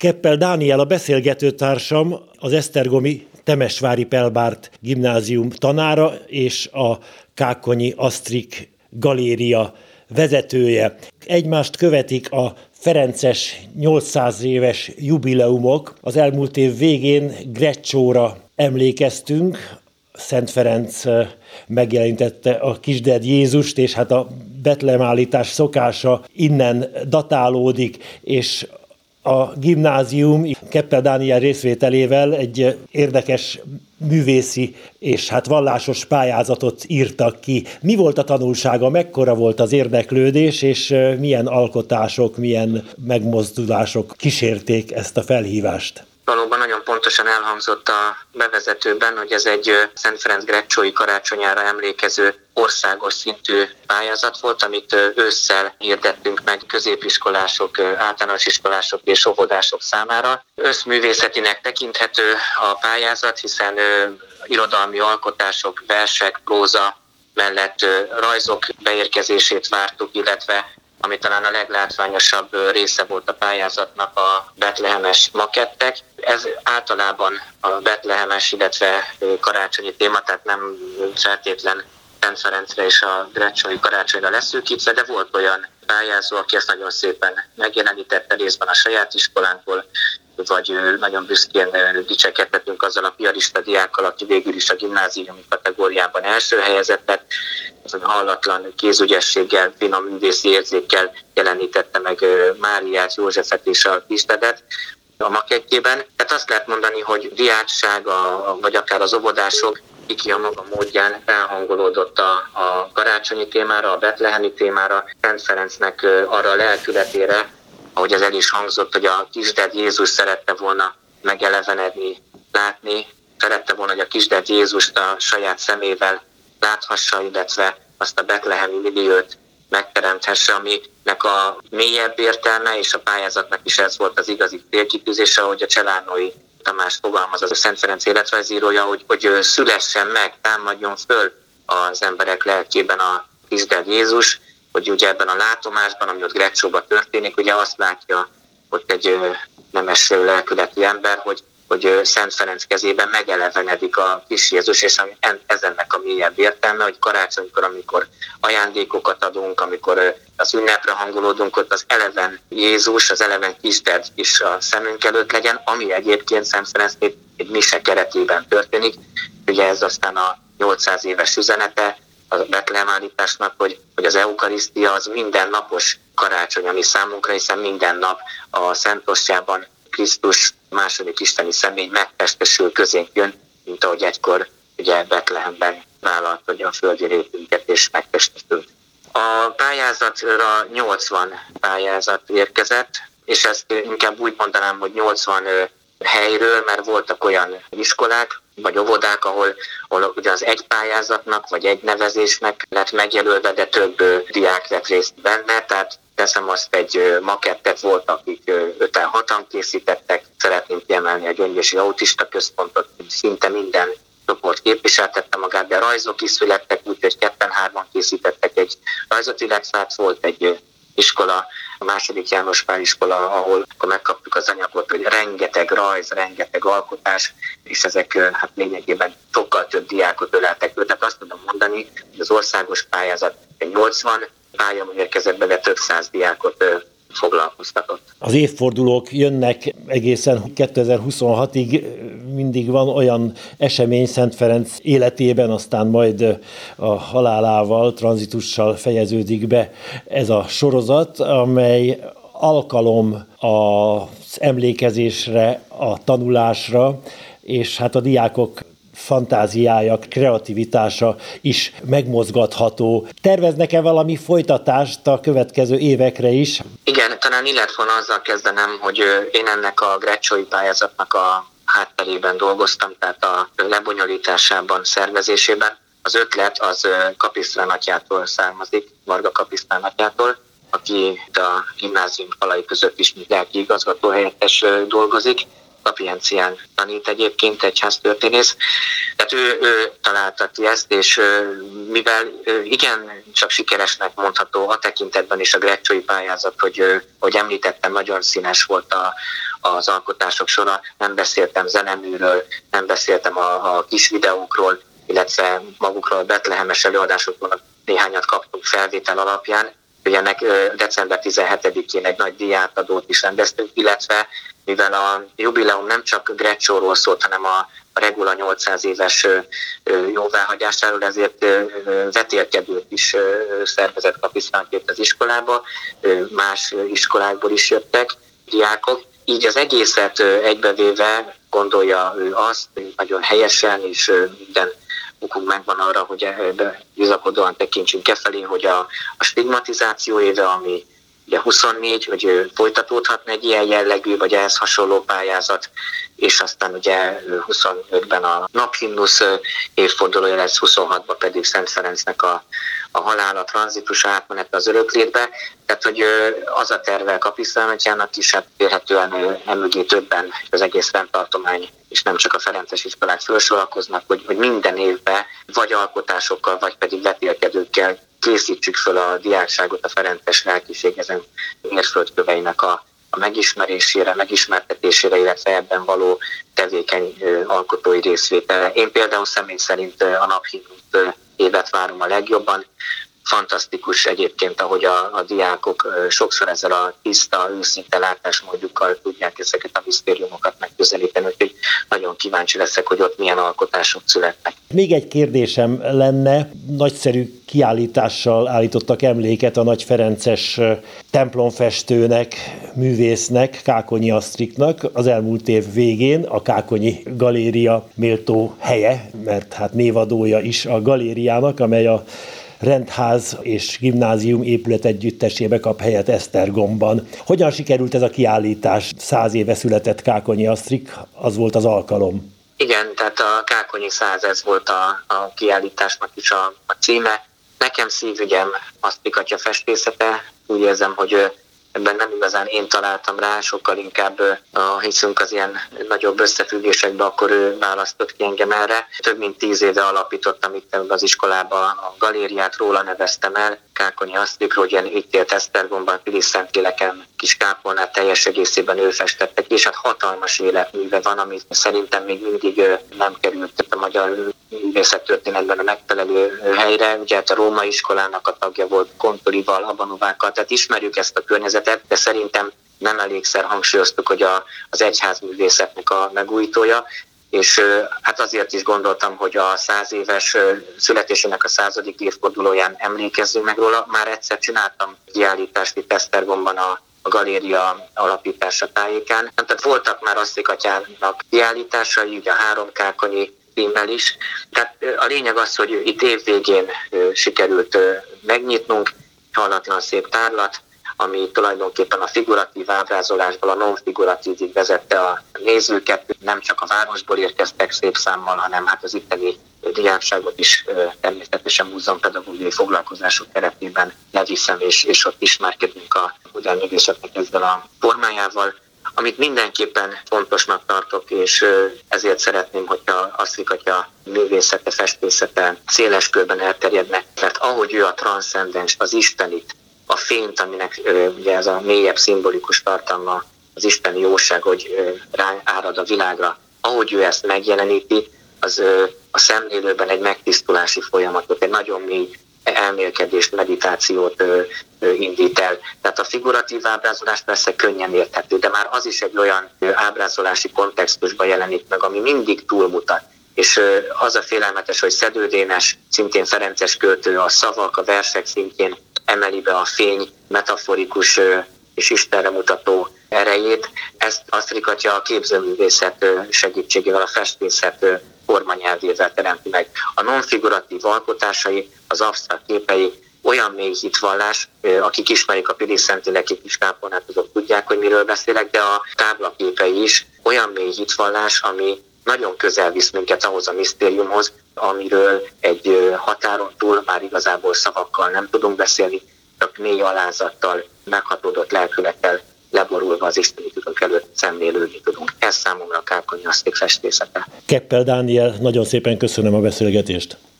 Keppel Dániel a beszélgetőtársam, az Esztergomi Temesvári Pelbárt gimnázium tanára és a Kákonyi Asztrik galéria vezetője. Egymást követik a Ferences 800 éves jubileumok. Az elmúlt év végén Grecsóra emlékeztünk, Szent Ferenc megjelentette a kisded Jézust, és hát a betlemállítás szokása innen datálódik, és a gimnázium Keppel Dániel részvételével egy érdekes művészi és hát vallásos pályázatot írtak ki. Mi volt a tanulsága, mekkora volt az érdeklődés, és milyen alkotások, milyen megmozdulások kísérték ezt a felhívást? Valóban nagyon pontosan elhangzott a bevezetőben, hogy ez egy Szent Ferenc Grecsói karácsonyára emlékező országos szintű pályázat volt, amit ősszel hirdettünk meg középiskolások, általános iskolások és óvodások számára. Összművészetinek tekinthető a pályázat, hiszen irodalmi alkotások, versek, próza mellett rajzok beérkezését vártuk, illetve ami talán a leglátványosabb része volt a pályázatnak a betlehemes makettek. Ez általában a betlehemes, illetve karácsonyi téma, tehát nem feltétlen Szent Ferencre és a Grecsói karácsonyra leszűkítve, de volt olyan pályázó, aki ezt nagyon szépen megjelenítette részben a saját iskolánkból, vagy nagyon büszkén dicsekedhetünk azzal a piarista diákkal, aki végül is a gimnáziumi kategóriában első helyezett lett, az hallatlan kézügyességgel, finom művészi érzékkel jelenítette meg Máriát, Józsefet és a Kistedet a makettjében. Tehát azt lehet mondani, hogy diákság, vagy akár az óvodások ki a maga módján elhangolódott a, a karácsonyi témára, a betlehemi témára, Szent Ferencnek arra a lelkületére, ahogy ez el is hangzott, hogy a kisded Jézus szerette volna megelevenedni, látni, szerette volna, hogy a kisded Jézust a saját szemével láthassa, illetve azt a betlehemi milliót megteremthesse, aminek a mélyebb értelme és a pályázatnak is ez volt az igazi célkitűzése, hogy a Cselánói Tamás fogalmaz az a Szent Ferenc életrajzírója, hogy, hogy szülessen meg, támadjon föl az emberek lelkében a kisded Jézus, hogy ugye ebben a látomásban, ami ott Grecsóban történik, ugye azt látja, hogy egy nemes lelkületű ember, hogy, hogy Szent Ferenc kezében megelevenedik a kis Jézus, és ez ennek a mélyebb értelme, hogy karácsonykor, amikor ajándékokat adunk, amikor az ünnepre hangolódunk, ott az eleven Jézus, az eleven kisted is a szemünk előtt legyen, ami egyébként Szent Ferenc egy mise keretében történik. Ugye ez aztán a 800 éves üzenete, a betlehemállításnak, hogy, hogy az eukarisztia az mindennapos karácsony, ami számunkra, hiszen minden nap a Szentostjában Krisztus második isteni személy megtestesül közénk jön, mint ahogy egykor ugye Betlehemben vállalt, hogy a földi rétünket és megtestesült. A pályázatra 80 pályázat érkezett, és ezt inkább úgy mondanám, hogy 80 helyről, mert voltak olyan iskolák, vagy óvodák, ahol, ahol ugye az egy pályázatnak, vagy egy nevezésnek lett megjelölve, de több diák vett részt benne, tehát teszem azt egy makettet volt, akik öten hatan készítettek, szeretném kiemelni a Gyöngyösi Autista Központot, szinte minden csoport képviseltette magát, de rajzok is születtek, úgyhogy ketten-hárman készítettek egy rajzot, illetve hát volt egy iskola, a második János Pál iskola, ahol akkor megkaptuk az anyagot, hogy rengeteg rajz, rengeteg alkotás, és ezek hát lényegében sokkal több diákot öleltek. Tehát azt tudom mondani, hogy az országos pályázat 80 pálya érkezett be, de több száz diákot foglalkoztatott. Az évfordulók jönnek egészen 2026-ig, mindig van olyan esemény Szent Ferenc életében, aztán majd a halálával, tranzitussal fejeződik be ez a sorozat, amely alkalom az emlékezésre, a tanulásra, és hát a diákok fantáziája, kreativitása is megmozgatható. Terveznek-e valami folytatást a következő évekre is? Igen, talán illet volna azzal kezdenem, hogy én ennek a Grecsói pályázatnak a hátterében dolgoztam, tehát a lebonyolításában, szervezésében. Az ötlet az Kapisztrán atyától származik, Varga Kapisztrán atyától, aki a gimnázium falai között is, lelki igazgató helyettes dolgozik, Kapiencián tanít egyébként egyháztörténész. Tehát ő, ő találta ki ezt, és mivel igen csak sikeresnek mondható a tekintetben is a Greccsói pályázat, hogy, hogy említettem, nagyon színes volt a, az alkotások sora, nem beszéltem zeneműről, nem beszéltem a, a kis videókról, illetve magukról a betlehemes előadásokról néhányat kaptunk felvétel alapján. Ugye ennek december 17-én egy nagy diátadót is rendeztünk, illetve mivel a jubileum nem csak Grecsóról szólt, hanem a, a Regula 800 éves jóváhagyásáról, ezért vetélkedőt is szervezett kapisztánként az iskolába, más iskolákból is jöttek diákok. Így az egészet egybevéve gondolja ő azt, nagyon helyesen és minden okunk megvan arra, hogy bizakodóan tekintsünk e felé, hogy a, a stigmatizáció éve, ami ugye 24, hogy folytatódhatna egy ilyen jellegű, vagy ehhez hasonló pályázat, és aztán ugye 25-ben a naphimnusz évfordulója lesz, 26-ban pedig Szent Ferencnek a, a halál, a tranzitus átmenet az öröklétbe. Tehát, hogy az a terve kapisztálmatjának is, hát érhetően emögé többen az egész rendtartomány, és nem csak a Ferences iskolák felsorakoznak, hogy, hogy minden évben vagy alkotásokkal, vagy pedig vetélkedőkkel készítsük föl a diákságot a Ferences lelkiség ezen mérföldköveinek a, a megismerésére, megismertetésére, illetve ebben való tevékeny alkotói részvétele. Én például személy szerint a naphívót évet várom a legjobban, fantasztikus egyébként, ahogy a, a diákok sokszor ezzel a tiszta, őszinte látásmódjukkal tudják ezeket a misztériumokat megközelíteni, úgyhogy nagyon kíváncsi leszek, hogy ott milyen alkotások születnek. Még egy kérdésem lenne, nagyszerű kiállítással állítottak emléket a Nagy Ferences templomfestőnek, művésznek, Kákonyi Asztriknak az elmúlt év végén a Kákonyi Galéria méltó helye, mert hát névadója is a galériának, amely a rendház és gimnázium épület együttesébe kap helyet Esztergomban. Hogyan sikerült ez a kiállítás? Száz éve született Kákonyi Asztrik, az volt az alkalom. Igen, tehát a Kákonyi száz ez volt a, a kiállításnak is a, a címe. Nekem szívügyem Asztrik atya festészete. Úgy érzem, hogy ebben nem igazán én találtam rá, sokkal inkább ha hiszünk az ilyen nagyobb összefüggésekbe, akkor ő választott ki engem erre. Több mint tíz éve alapítottam itt az iskolába a galériát, róla neveztem el, Kákonyi Asztrikról, hogy ilyen itt élt Esztergomban, kis kápolnát teljes egészében ő festettek, és hát hatalmas életműve van, amit szerintem még mindig nem került a magyar művészettörténetben a megfelelő helyre. Ugye hát a római iskolának a tagja volt Kontorival, Abanovákkal, tehát ismerjük ezt a környezetet, de szerintem nem elégszer hangsúlyoztuk, hogy a, az egyházművészetnek a megújítója, és hát azért is gondoltam, hogy a száz éves születésének a századik évfordulóján emlékezzünk meg róla. Már egyszer csináltam kiállítást itt Esztergomban a a galéria alapítása tájékán. Tehát voltak már Asztikatyának kiállításai, ugye a három kákonyi címmel is. Tehát a lényeg az, hogy itt évvégén sikerült megnyitnunk, hallatlan szép tárlat, ami tulajdonképpen a figuratív ábrázolásból a non-figuratívig vezette a nézőket. Nem csak a városból érkeztek szép számmal, hanem hát az itteni diákságot is természetesen múzeumpedagógiai foglalkozások keretében leviszem, és, és ott ismerkedünk a modernművészetnek ezzel a formájával. Amit mindenképpen fontosnak tartok, és ezért szeretném, hogyha azt a művészete, festészete széles körben elterjedne, mert ahogy ő a transzcendens, az istenit, a fényt, aminek ugye ez a mélyebb szimbolikus tartalma, az isteni jóság, hogy ráárad a világra, ahogy ő ezt megjeleníti, az a szemlélőben egy megtisztulási folyamatot, egy nagyon mély elmélkedést, meditációt indít el. Tehát a figuratív ábrázolás persze könnyen érthető, de már az is egy olyan ábrázolási kontextusban jelenik meg, ami mindig túlmutat. És az a félelmetes, hogy Szedődénes, szintén Ferences költő, a szavak, a versek szintjén emeli be a fény metaforikus és Istenre mutató erejét. Ezt azt rikatja a képzőművészet segítségével, a festészet formanyelvével teremti meg. A nonfiguratív alkotásai, az absztrakt képei olyan mély hitvallás, akik ismerik a Pilis Szentileki kis kápolnát, azok tudják, hogy miről beszélek, de a táblaképei is olyan mély hitvallás, ami nagyon közel visz minket ahhoz a misztériumhoz, amiről egy határon túl már igazából szavakkal nem tudunk beszélni, csak mély alázattal, meghatódott lelkülettel leborulva az istenitudók előtt szemlélődni tudunk. Ez számomra a Kákonyi Asztik festészete. Keppel Dániel, nagyon szépen köszönöm a beszélgetést.